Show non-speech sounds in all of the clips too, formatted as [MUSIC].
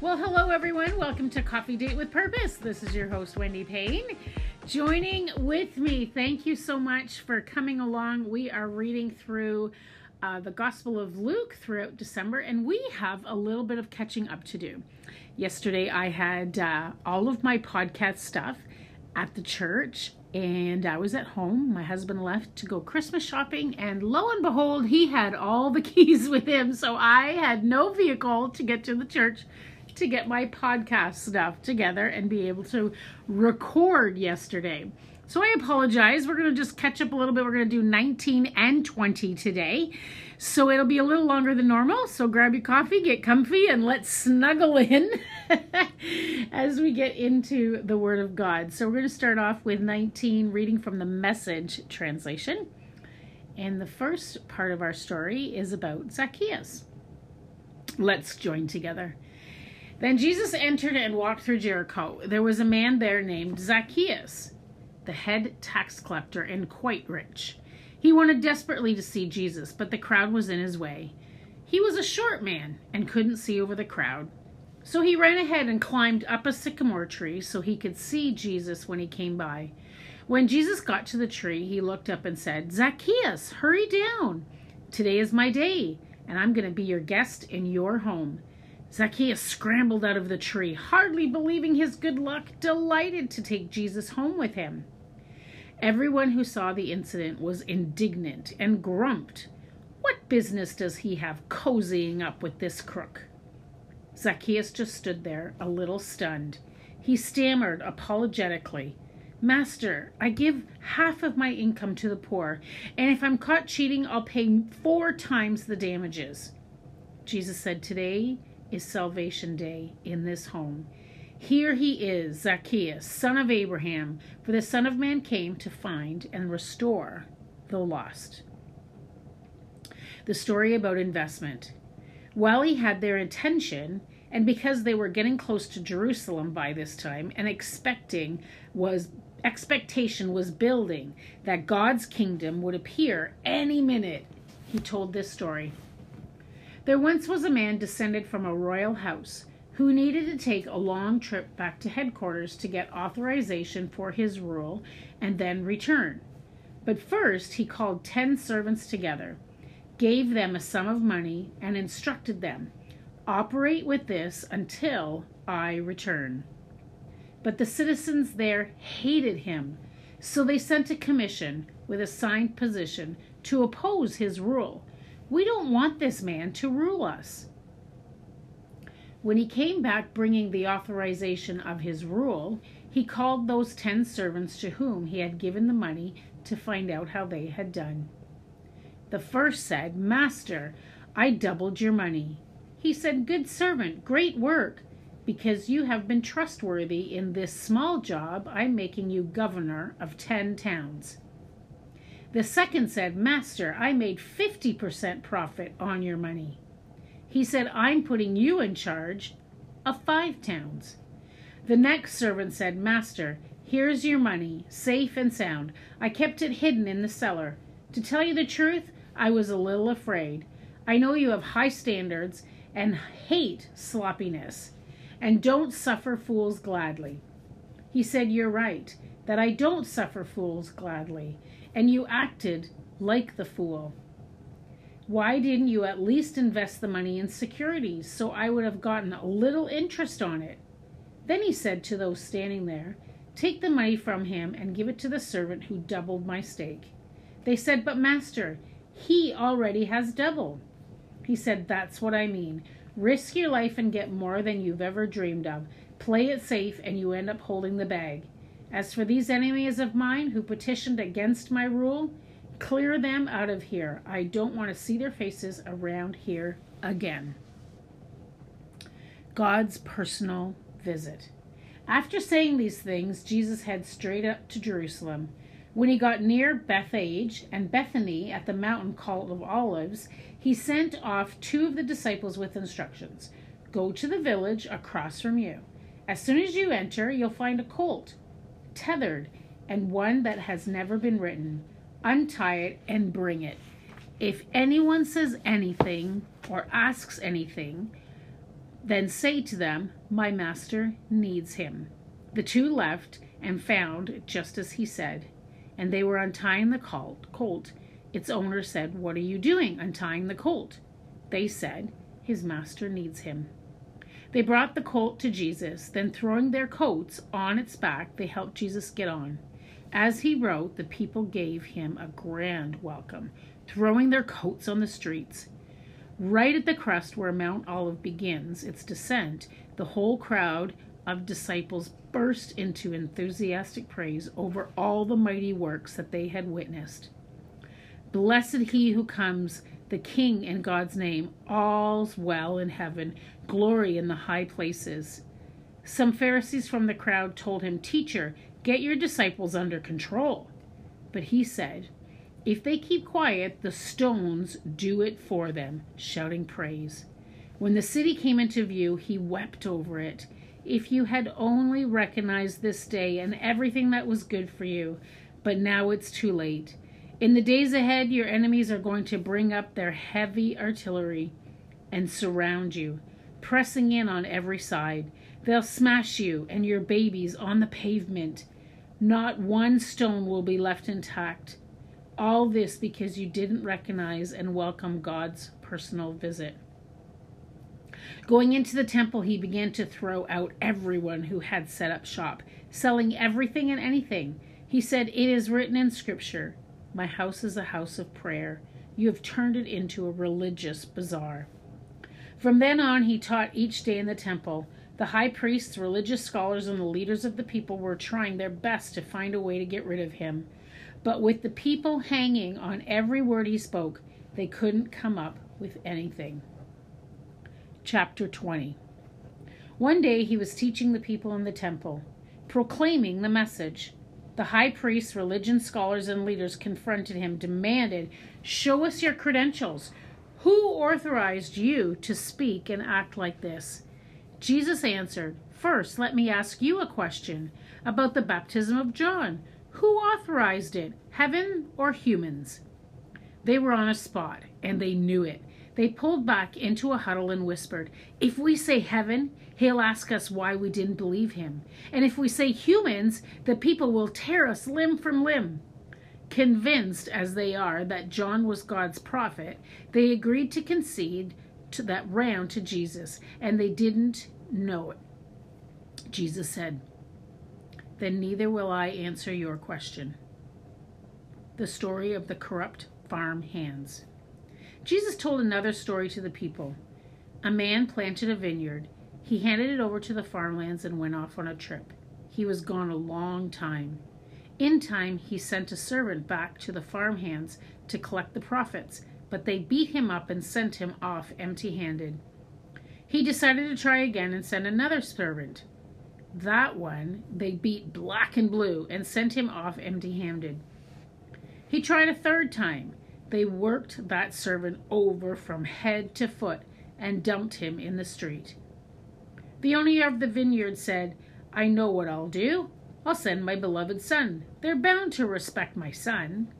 Well, hello everyone. Welcome to Coffee Date with Purpose. This is your host, Wendy Payne. Joining with me, thank you so much for coming along. We are reading through uh, the Gospel of Luke throughout December, and we have a little bit of catching up to do. Yesterday, I had uh, all of my podcast stuff at the church, and I was at home. My husband left to go Christmas shopping, and lo and behold, he had all the [LAUGHS] keys with him. So I had no vehicle to get to the church to get my podcast stuff together and be able to record yesterday. So I apologize. We're going to just catch up a little bit. We're going to do 19 and 20 today. So it'll be a little longer than normal. So grab your coffee, get comfy, and let's snuggle in [LAUGHS] as we get into the Word of God. So we're going to start off with 19, reading from the Message translation. And the first part of our story is about Zacchaeus. Let's join together. Then Jesus entered and walked through Jericho. There was a man there named Zacchaeus, the head tax collector and quite rich. He wanted desperately to see Jesus, but the crowd was in his way. He was a short man and couldn't see over the crowd. So he ran ahead and climbed up a sycamore tree so he could see Jesus when he came by. When Jesus got to the tree, he looked up and said, Zacchaeus, hurry down. Today is my day, and I'm going to be your guest in your home. Zacchaeus scrambled out of the tree, hardly believing his good luck, delighted to take Jesus home with him. Everyone who saw the incident was indignant and grumped. What business does he have cozying up with this crook? Zacchaeus just stood there, a little stunned. He stammered apologetically, Master, I give half of my income to the poor, and if I'm caught cheating, I'll pay four times the damages. Jesus said, Today is Salvation Day in this home. Here he is, Zacchaeus, son of Abraham, for the Son of Man came to find and restore the lost. The story about investment. While he had their attention, and because they were getting close to Jerusalem by this time, and expecting was expectation was building that God's kingdom would appear any minute, he told this story. There once was a man descended from a royal house who needed to take a long trip back to headquarters to get authorization for his rule and then return. But first he called ten servants together, gave them a sum of money, and instructed them Operate with this until I return. But the citizens there hated him, so they sent a commission with assigned position to oppose his rule we don't want this man to rule us. When he came back bringing the authorization of his rule, he called those ten servants to whom he had given the money to find out how they had done. The first said, Master, I doubled your money. He said, Good servant, great work. Because you have been trustworthy in this small job, I'm making you governor of ten towns. The second said, Master, I made 50% profit on your money. He said, I'm putting you in charge of five towns. The next servant said, Master, here's your money, safe and sound. I kept it hidden in the cellar. To tell you the truth, I was a little afraid. I know you have high standards and hate sloppiness, and don't suffer fools gladly. He said, You're right, that I don't suffer fools gladly and you acted like the fool. Why didn't you at least invest the money in securities so I would have gotten a little interest on it? Then he said to those standing there, Take the money from him and give it to the servant who doubled my stake. They said, But master, he already has double. He said, That's what I mean. Risk your life and get more than you've ever dreamed of. Play it safe and you end up holding the bag. As for these enemies of mine who petitioned against my rule, clear them out of here. I don't want to see their faces around here again. God's personal visit. After saying these things, Jesus headed straight up to Jerusalem. When he got near Bethphage and Bethany at the mountain called of Olives, he sent off two of the disciples with instructions Go to the village across from you. As soon as you enter, you'll find a colt tethered, and one that has never been written. Untie it and bring it. If anyone says anything or asks anything, Then say to them, My master needs him. The two left and found just as he said, and they were untying the colt. Its owner said, What are you doing, untying the colt? They said, His master needs him. They brought the colt to Jesus. Then, throwing their coats on its back, they helped Jesus get on. As he rode, the people gave him a grand welcome, throwing their coats on the streets. Right at the crest where Mount Olive begins its descent, the whole crowd of disciples burst into enthusiastic praise over all the mighty works that they had witnessed. Blessed he who comes, the King in God's name, all's well in heaven, glory in the high places. Some Pharisees from the crowd told him, Teacher, get your disciples under control. But he said, If they keep quiet, the stones do it for them, shouting praise. When the city came into view, he wept over it. If you had only recognized this day and everything that was good for you, but now it's too late. In the days ahead, your enemies are going to bring up their heavy artillery and surround you, pressing in on every side. They'll smash you and your babies on the pavement. Not one stone will be left intact. All this because you didn't recognize and welcome God's personal visit. Going into the temple, he began to throw out everyone who had set up shop, selling everything and anything. He said, It is written in Scripture, My house is a house of prayer. You have turned it into a religious bazaar. From then on, he taught each day in the temple. The high priests, religious scholars, and the leaders of the people were trying their best to find a way to get rid of him. But with the people hanging on every word he spoke, they couldn't come up with anything. Chapter 20 One day he was teaching the people in the temple, proclaiming the message. The high priests, religion scholars, and leaders confronted him, demanded, Show us your credentials. Who authorized you to speak and act like this? Jesus answered, First, let me ask you a question about the baptism of John. Who authorized it, heaven or humans? They were on a spot, and they knew it. They pulled back into a huddle and whispered, If we say heaven, he'll ask us why we didn't believe him. And if we say humans, the people will tear us limb from limb. Convinced as they are that John was God's prophet, they agreed to concede to that round to Jesus, and they didn't know it. Jesus said, Then neither will I answer your question. The story of the corrupt farm hands. Jesus told another story to the people. A man planted a vineyard. He handed it over to the farmlands and went off on a trip. He was gone a long time. In time, he sent a servant back to the farm hands to collect the profits, but they beat him up and sent him off empty handed. He decided to try again and send another servant. That one they beat black and blue and sent him off empty handed. He tried a third time. They worked that servant over from head to foot and dumped him in the street. The owner of the vineyard said, I know what I'll do. I'll send my beloved son. They're bound to respect my son.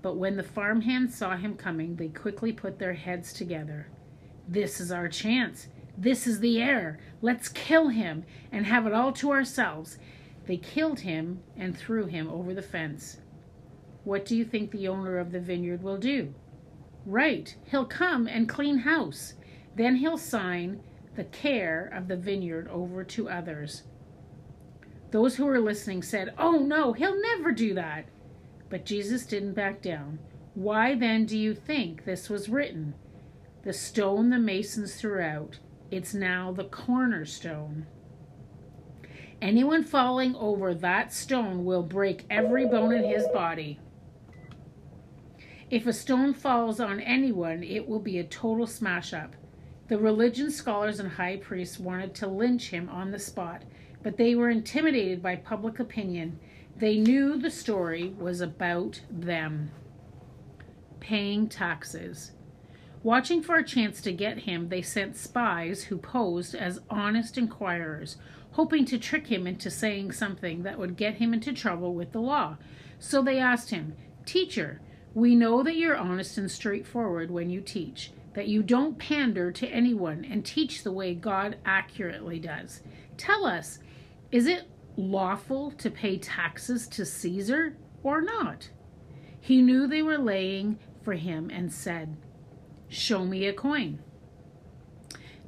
But when the farmhands saw him coming, they quickly put their heads together. This is our chance. This is the heir. Let's kill him and have it all to ourselves. They killed him and threw him over the fence. What do you think the owner of the vineyard will do? Right, he'll come and clean house. Then he'll sign the care of the vineyard over to others. Those who were listening said, Oh no, he'll never do that. But Jesus didn't back down. Why then do you think this was written? The stone the masons threw out, it's now the cornerstone. Anyone falling over that stone will break every bone in his body. If a stone falls on anyone, it will be a total smash up. The religion scholars and high priests wanted to lynch him on the spot, but they were intimidated by public opinion. They knew the story was about them. Paying taxes. Watching for a chance to get him, they sent spies who posed as honest inquirers, hoping to trick him into saying something that would get him into trouble with the law. So they asked him, Teacher, we know that you're honest and straightforward when you teach. that you don't pander to anyone and teach the way God accurately does. Tell us, is it lawful to pay taxes to Caesar or not? He knew they were laying for him and said, Show me a coin.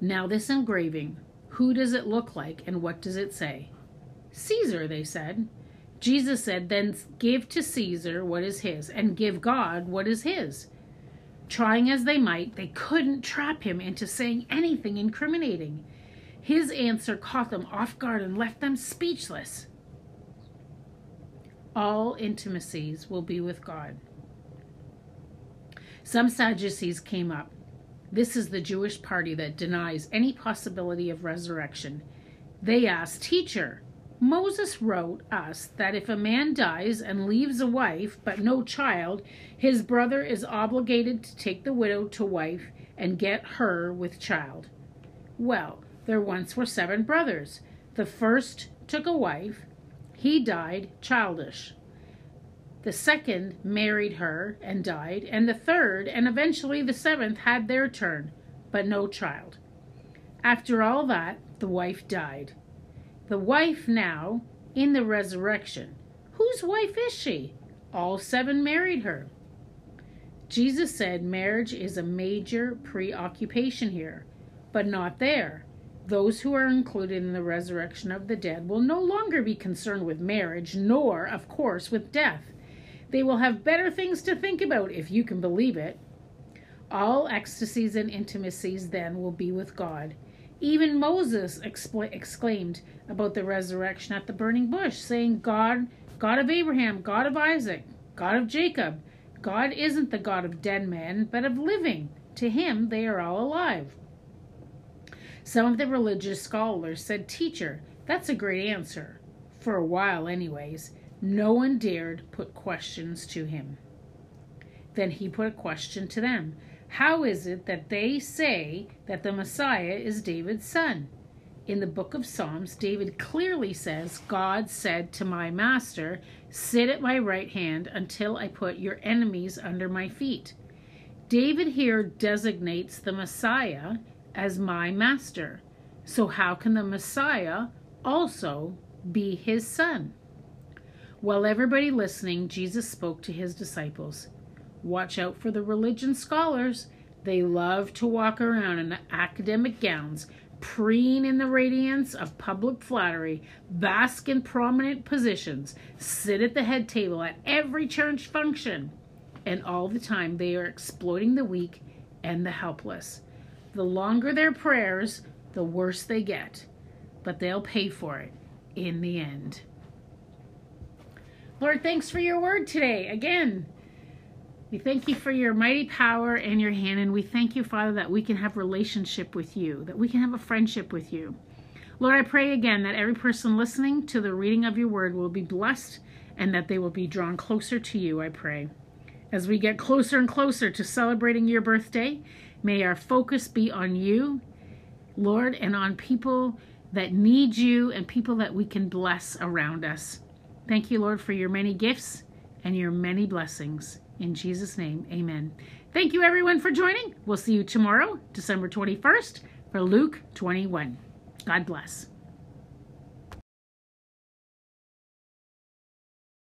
Now, this engraving, who does it look like and what does it say? Caesar, they said. Jesus said, Then give to Caesar what is his, and give God what is his. Trying as they might, they couldn't trap him into saying anything incriminating. His answer caught them off guard and left them speechless. All intimacies will be with God. Some Sadducees came up. This is the Jewish party that denies any possibility of resurrection. They asked, Teacher, Moses wrote us that if a man dies and leaves a wife but no child, his brother is obligated to take the widow to wife and get her with child. Well, there once were seven brothers. The first took a wife, he died childish. The second married her and died, and the third and eventually the seventh had their turn, but no child. After all that, the wife died. The wife now, in the resurrection, whose wife is she? All seven married her. Jesus said marriage is a major preoccupation here, but not there. Those who are included in the resurrection of the dead will no longer be concerned with marriage, nor, of course, with death. They will have better things to think about, if you can believe it. All ecstasies and intimacies then will be with God. Even Moses exclaimed about the resurrection at the burning bush, saying, God, God of Abraham, God of Isaac, God of Jacob, God isn't the God of dead men, but of living. To him they are all alive. Some of the religious scholars said, Teacher, that's a great answer. For a while, anyways. No one dared put questions to him. Then he put a question to them How is it that they say that the Messiah is David's son? In the book of Psalms, David clearly says, God said to my master, Sit at my right hand until I put your enemies under my feet. David here designates the Messiah as my master. So, how can the Messiah also be his son? While everybody listening, Jesus spoke to his disciples. Watch out for the religion scholars. They love to walk around in academic gowns, preen in the radiance of public flattery, bask in prominent positions, sit at the head table at every church function, and all the time they are exploiting the weak and the helpless. The longer their prayers, the worse they get, but they'll pay for it in the end. Lord, thanks for your word today. Again, we thank you for your mighty power and your hand, and we thank you, Father, that we can have relationship with you, that we can have a friendship with you. Lord, I pray again that every person listening to the reading of your word will be blessed and that they will be drawn closer to you, I pray. As we get closer and closer to celebrating your birthday, may our focus be on you, Lord, and on people that need you and people that we can bless around us. Thank you, Lord, for your many gifts and your many blessings. In Jesus' name, amen. Thank you, everyone, for joining. We'll see you tomorrow, December 21st, for Luke 21. God bless.